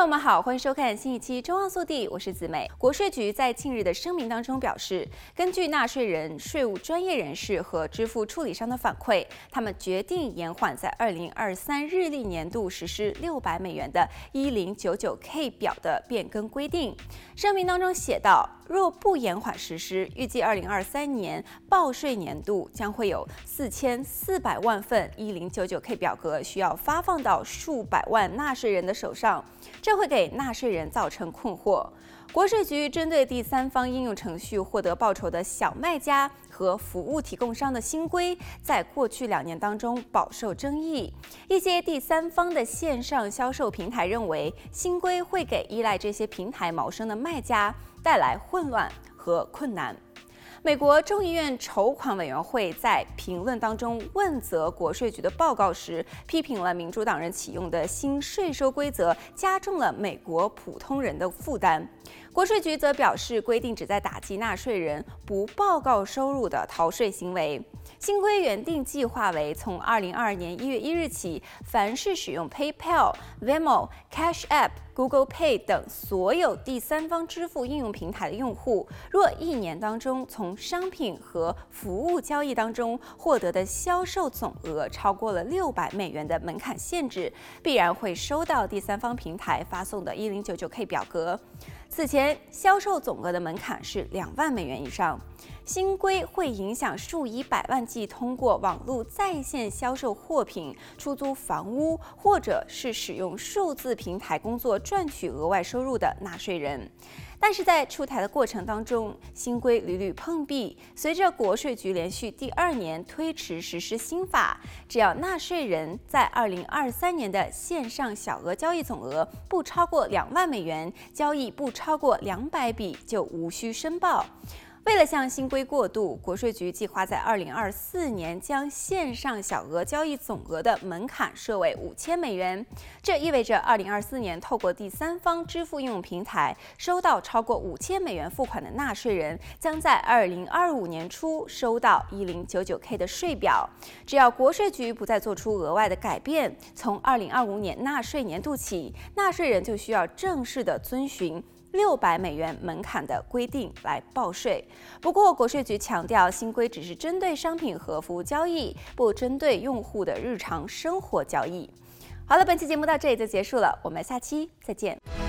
朋友们好，欢迎收看新一期《中澳速递》，我是子美。国税局在近日的声明当中表示，根据纳税人、税务专业人士和支付处理商的反馈，他们决定延缓在二零二三日历年度实施六百美元的一零九九 K 表的变更规定。声明当中写道，若不延缓实施，预计二零二三年报税年度将会有四千四百万份一零九九 K 表格需要发放到数百万纳税人的手上。这会给纳税人造成困惑。国税局针对第三方应用程序获得报酬的小卖家和服务提供商的新规，在过去两年当中饱受争议。一些第三方的线上销售平台认为，新规会给依赖这些平台谋生的卖家带来混乱和困难。美国众议院筹款委员会在评论当中问责国税局的报告时，批评了民主党人启用的新税收规则，加重了美国普通人的负担。国税局则表示，规定旨在打击纳税人不报告收入的逃税行为。新规原定计划为从二零二二年一月一日起，凡是使用 PayPal、Venmo、Cash App、Google Pay 等所有第三方支付应用平台的用户，若一年当中从商品和服务交易当中获得的销售总额超过了六百美元的门槛限制，必然会收到第三方平台发送的一零九九 K 表格。此前，销售总额的门槛是两万美元以上。新规会影响数以百万计通过网络在线销售货品、出租房屋，或者是使用数字平台工作赚取额外收入的纳税人。但是在出台的过程当中，新规屡屡碰壁。随着国税局连续第二年推迟实施新法，只要纳税人在二零二三年的线上小额交易总额不超过两万美元，交易不超过两百笔，就无需申报。为了向新规过渡，国税局计划在二零二四年将线上小额交易总额的门槛设为五千美元。这意味着二零二四年透过第三方支付应用平台收到超过五千美元付款的纳税人，将在二零二五年初收到一零九九 K 的税表。只要国税局不再做出额外的改变，从二零二五年纳税年度起，纳税人就需要正式的遵循。六百美元门槛的规定来报税。不过，国税局强调，新规只是针对商品和服务交易，不针对用户的日常生活交易。好了，本期节目到这里就结束了，我们下期再见。